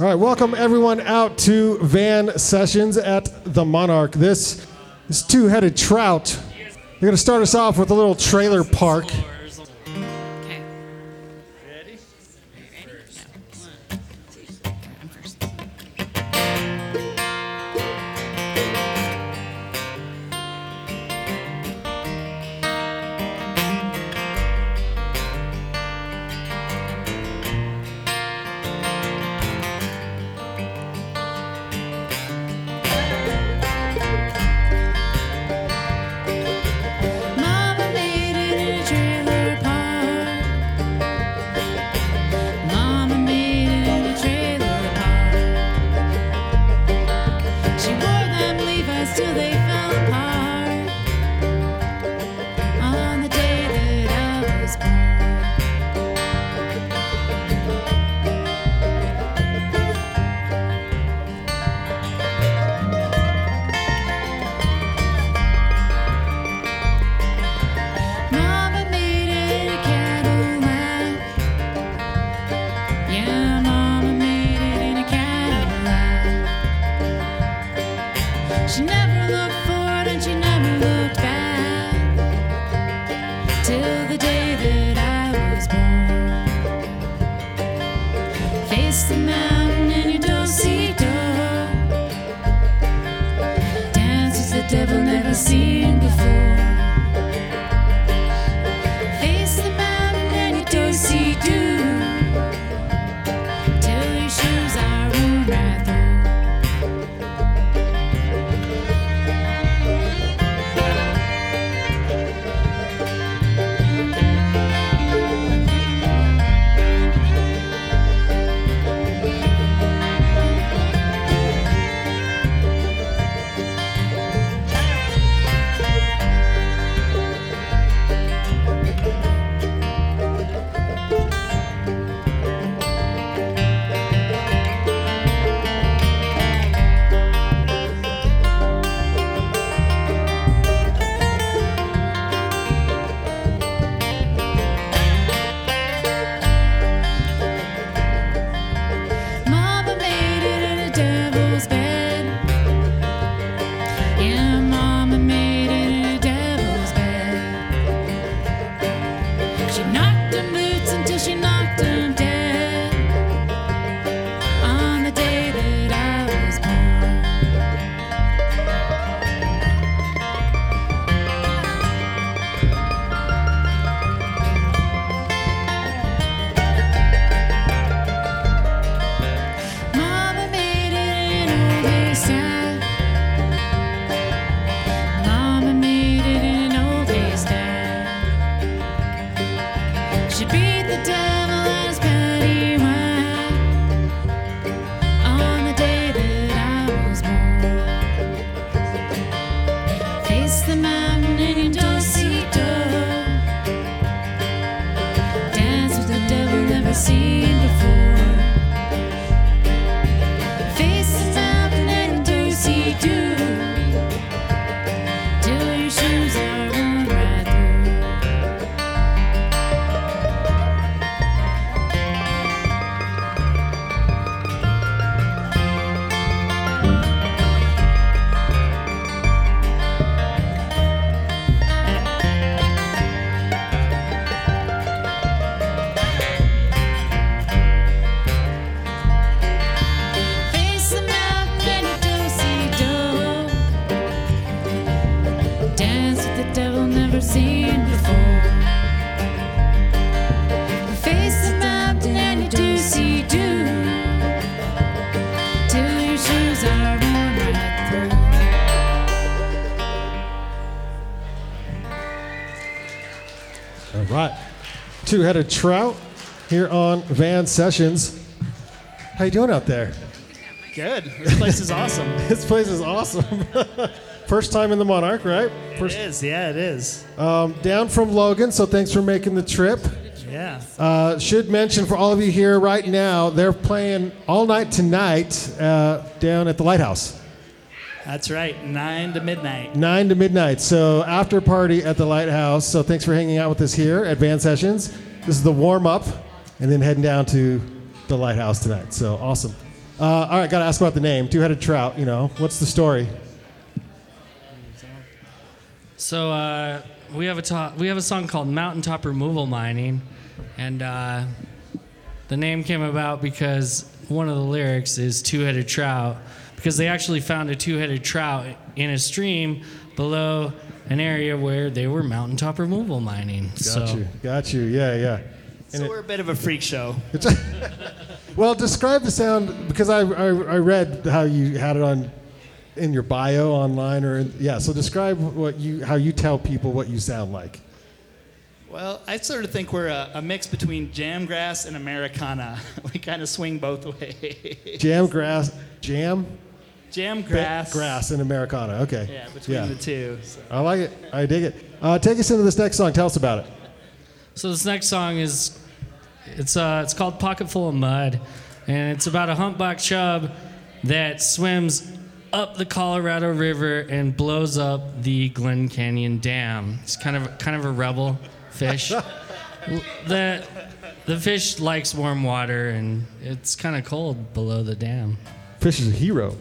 All right, welcome everyone out to Van Sessions at the Monarch. This is two headed trout. They're going to start us off with a little trailer park. Face the mountain and you don't see door. Dance with the devil never seen before. Two headed trout here on Van Sessions. How you doing out there? Good. This place is awesome. This place is awesome. First time in the Monarch, right? It First, is. Yeah, it is. um, down from Logan, so thanks for making the trip. Yeah. Uh, should mention for all of you here right now, they're playing all night tonight uh, down at the Lighthouse, That's right. Nine to midnight. 9 to midnight. So, after party at the Lighthouse. So, thanks for hanging out with us here at Van Sessions. This is the warm up, and then heading down to the Lighthouse tonight. So, awesome. Uh, all right, got to ask about the name. Two-headed trout. You know, what's the story? So uh, we have a to- we have a song called Mountaintop Removal Mining, and uh, the name came about because one of the lyrics is two-headed trout, because they actually found a two-headed trout in a stream below an area where they were mountaintop removal mining. Got so you. Got you. Yeah, yeah. So we're a bit of a freak show. Well, describe the sound because I, I, I read how you had it on in your bio online or in, yeah. So describe what you how you tell people what you sound like. Well, I sort of think we're a, a mix between jamgrass and Americana. we kind of swing both ways. Jam grass, jam Jamgrass. grass grass and Americana. Okay. Yeah, between the two. So. I like it. I dig it. Uh, take us into this next song. Tell us about it. So this next song is it's uh it's called Pocket Full of Mud, and it's about a humpback chub that swims up the Colorado River and blows up the Glen Canyon Dam. It's kind of kind of a rebel fish. the the fish likes warm water and it's kind of cold below the dam. Fish is a hero.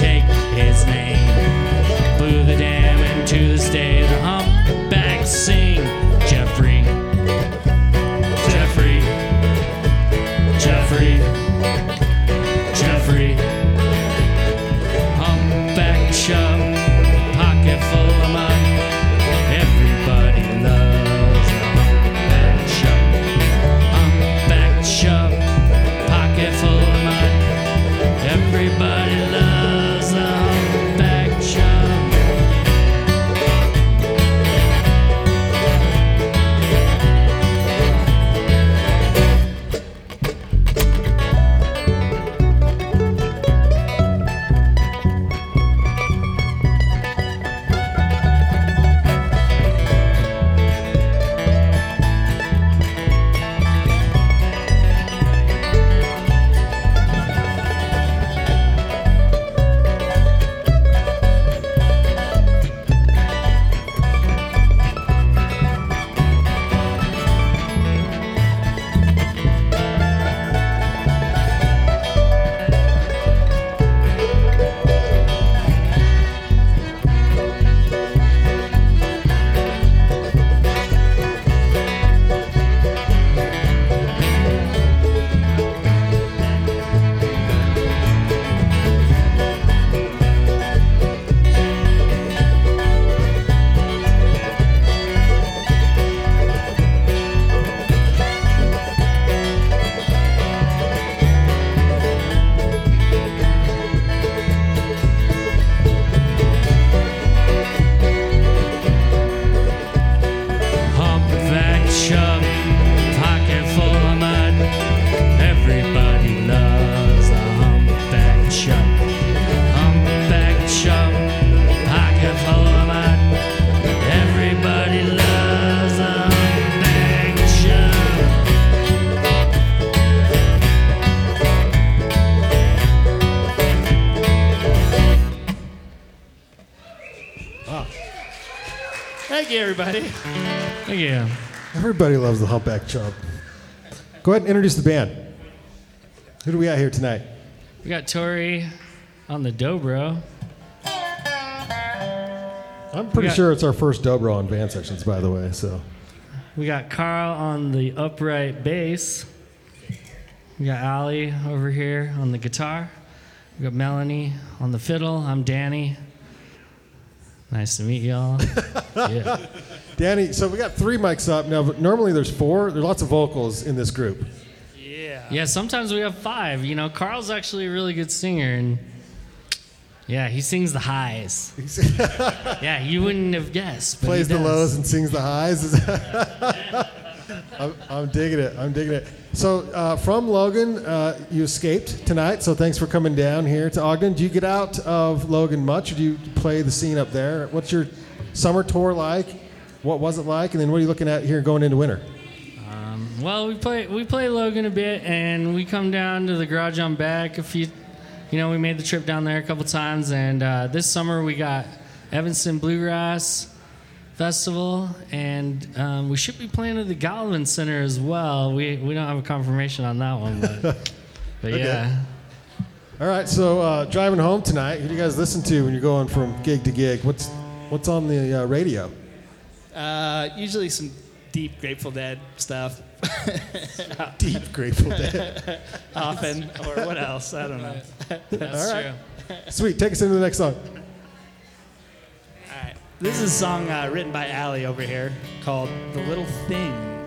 Take his everybody. Thank you. Everybody loves the humpback chub. Go ahead and introduce the band. Who do we got here tonight? We got Tori on the dobro. I'm pretty got- sure it's our first dobro on Van Sessions, by the way. So We got Carl on the upright bass. We got Allie over here on the guitar. We got Melanie on the fiddle. I'm Danny. Nice to meet y'all. yeah. Danny, so we got three mics up now, but normally there's four. There's lots of vocals in this group. Yeah. Yeah, sometimes we have five. You know, Carl's actually a really good singer, and yeah, he sings the highs. yeah, you wouldn't have guessed. But Plays he the lows and sings the highs. I'm, I'm digging it. I'm digging it. So uh, from Logan, uh, you escaped tonight. So thanks for coming down here to Ogden. Do you get out of Logan much? Or do you play the scene up there? What's your summer tour like? What was it like? And then what are you looking at here going into winter? Well, we play we play Logan a bit, and we come down to the garage on Beck a few. You know, we made the trip down there a couple times, and uh, this summer we got Evanston Bluegrass Festival, and um, we should be playing at the Gallivan Center as well. We we don't have a confirmation on that one, but but yeah. All right. So uh, driving home tonight, who do you guys listen to when you're going from gig to gig? What's what's on the uh, radio? Uh, usually some deep Grateful Dead stuff. Deep Grateful Dead. Often, or what else? I don't know. That's All right. true. Sweet. Take us into the next song. All right. This is a song uh, written by Allie over here called "The Little Things."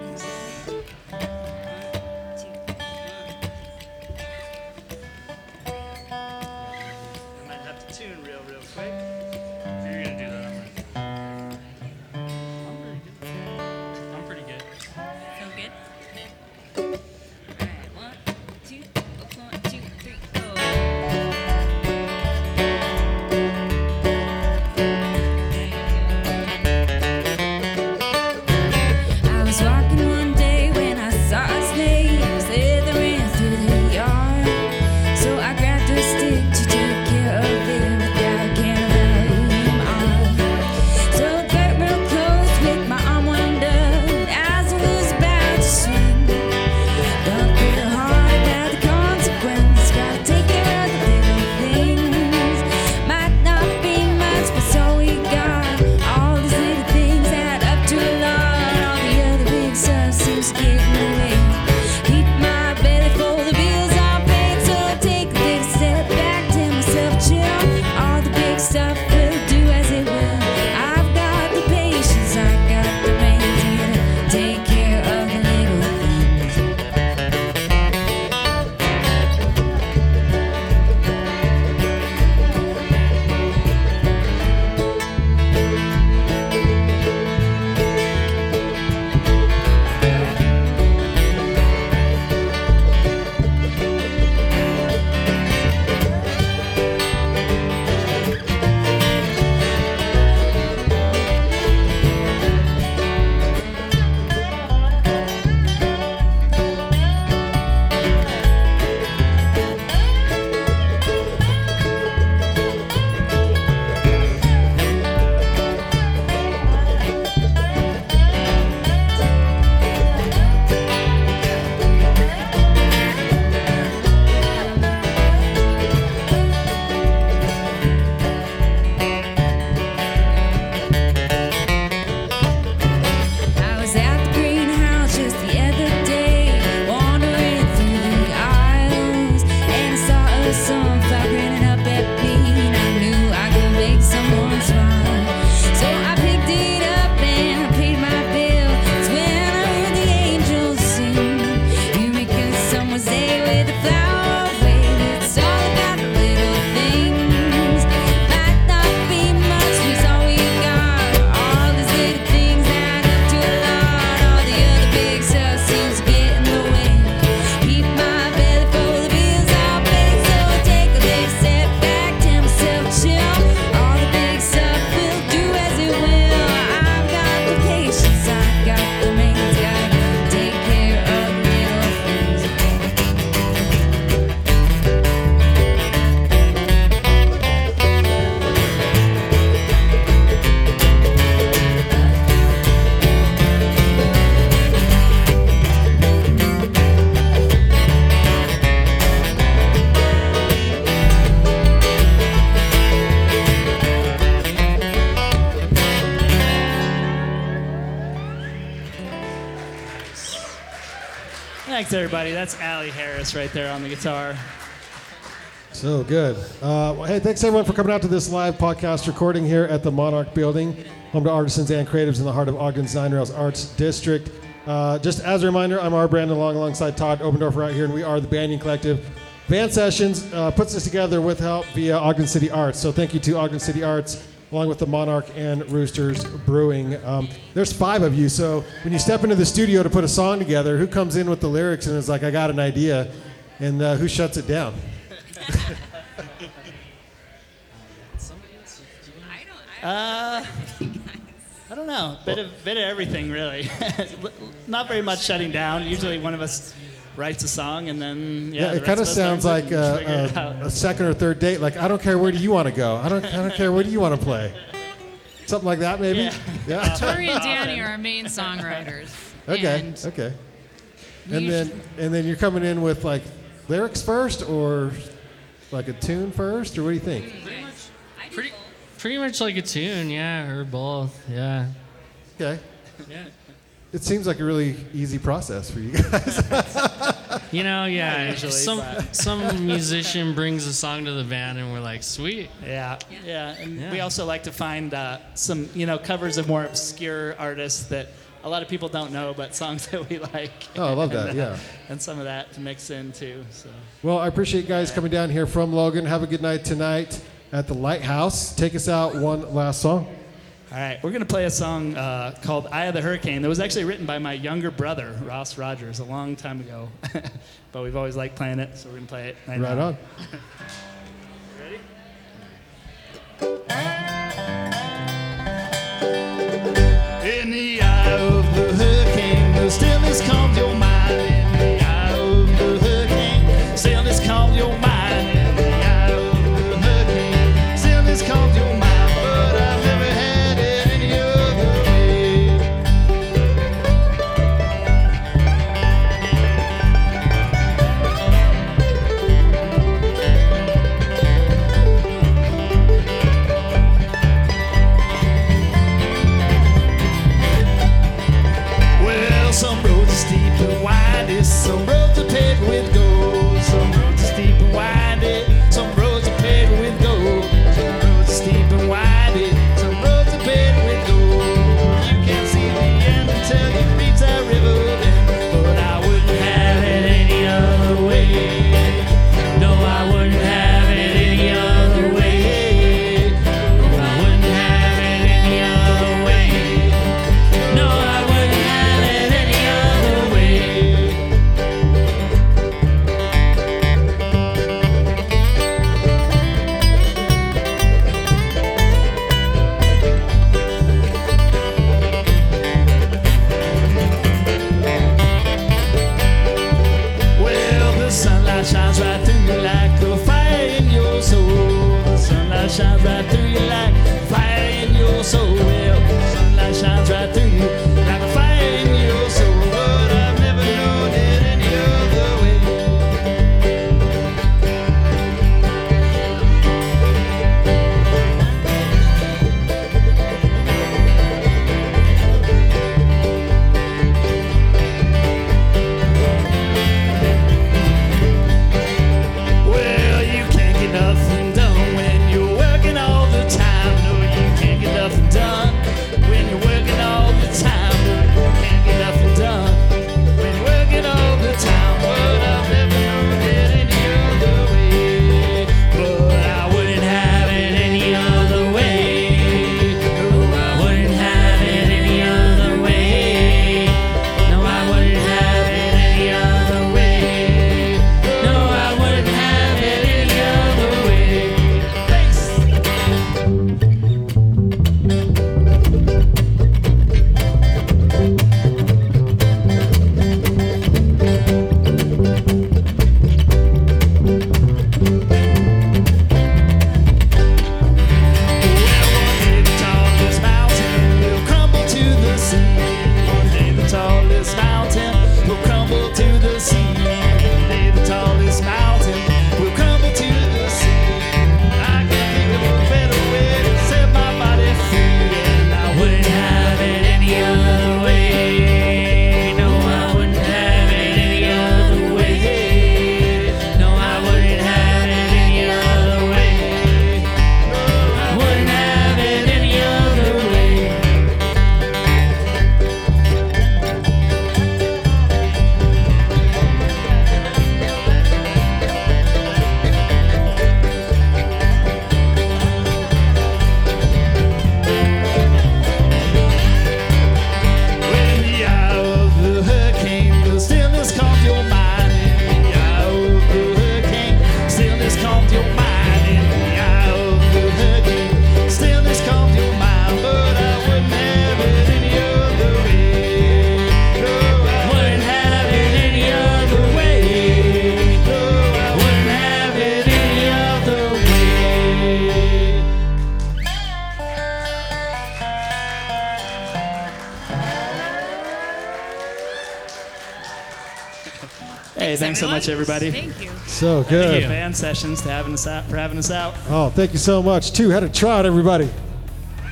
Everybody. That's Allie Harris right there on the guitar. So good. Uh, well, hey, thanks everyone for coming out to this live podcast recording here at the Monarch Building, home to artisans and creatives in the heart of Ogden's Nine Rails Arts District. Uh, just as a reminder, I'm R. Brandon Long alongside Todd Oberndorfer right here, and we are the Banyan Collective. Van Sessions uh, puts this together with help via Ogden City Arts. So thank you to Ogden City Arts, along with the Monarch and Roosters Brewing. Um, there's five of you, so when you step into the studio to put a song together, who comes in with the lyrics and is like, I got an idea, and uh, who shuts it down? I don't know. Bit of bit of everything, really. Not very much shutting down. Usually, one of us writes a song, and then yeah. Yeah, the it kind of sounds like it and uh, figure it uh, a, a, a second or third date. Like, I don't care where do you want to go. I don't, I don't care where do you want to play. Something like that, maybe. Yeah. Yeah. Tori and Danny are our main songwriters. Okay. And Okay. And we then, and then you're coming in with like lyrics first, or like a tune first, or what do you think? pretty much, Pretty, pretty much like a tune, yeah, or both, yeah. Okay. Yeah. It seems like a really easy process for you guys. You know, yeah. usually, some but- some musician brings a song to the band, and we're like, sweet. Yeah, yeah, and Yeah. we also like to find uh, some, you know, covers of more obscure artists that a lot of people don't know, but songs that we like. Oh, I love that, And, uh, yeah. and some of that to mix in too. So well, I appreciate you guys coming down here from Logan. Have a good night tonight at the Lighthouse. Take us out one last song. All right, we're gonna play a song uh, called "Eye of the Hurricane" that was actually written by my younger brother Ross Rogers a long time ago, but we've always liked playing it, so we're gonna play it right, Right on. In the eye of the hurricane, the stillness calms your thanks so much, everybody. Thank you. So good. you. Van Sessions to having us out for having us out. Oh, thank you so much. Two Headed Trout, everybody.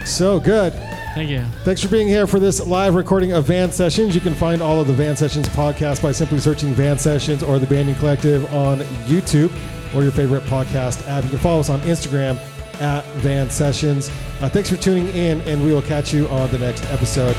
So good. Thank you. Thanks for being here for this live recording of Van Sessions. You can find all of the Van Sessions podcasts by simply searching Van Sessions or the Banyan Collective on YouTube or your favorite podcast app. You can follow us on Instagram at Van Sessions. Uh, thanks for tuning in, and we will catch you on the next episode.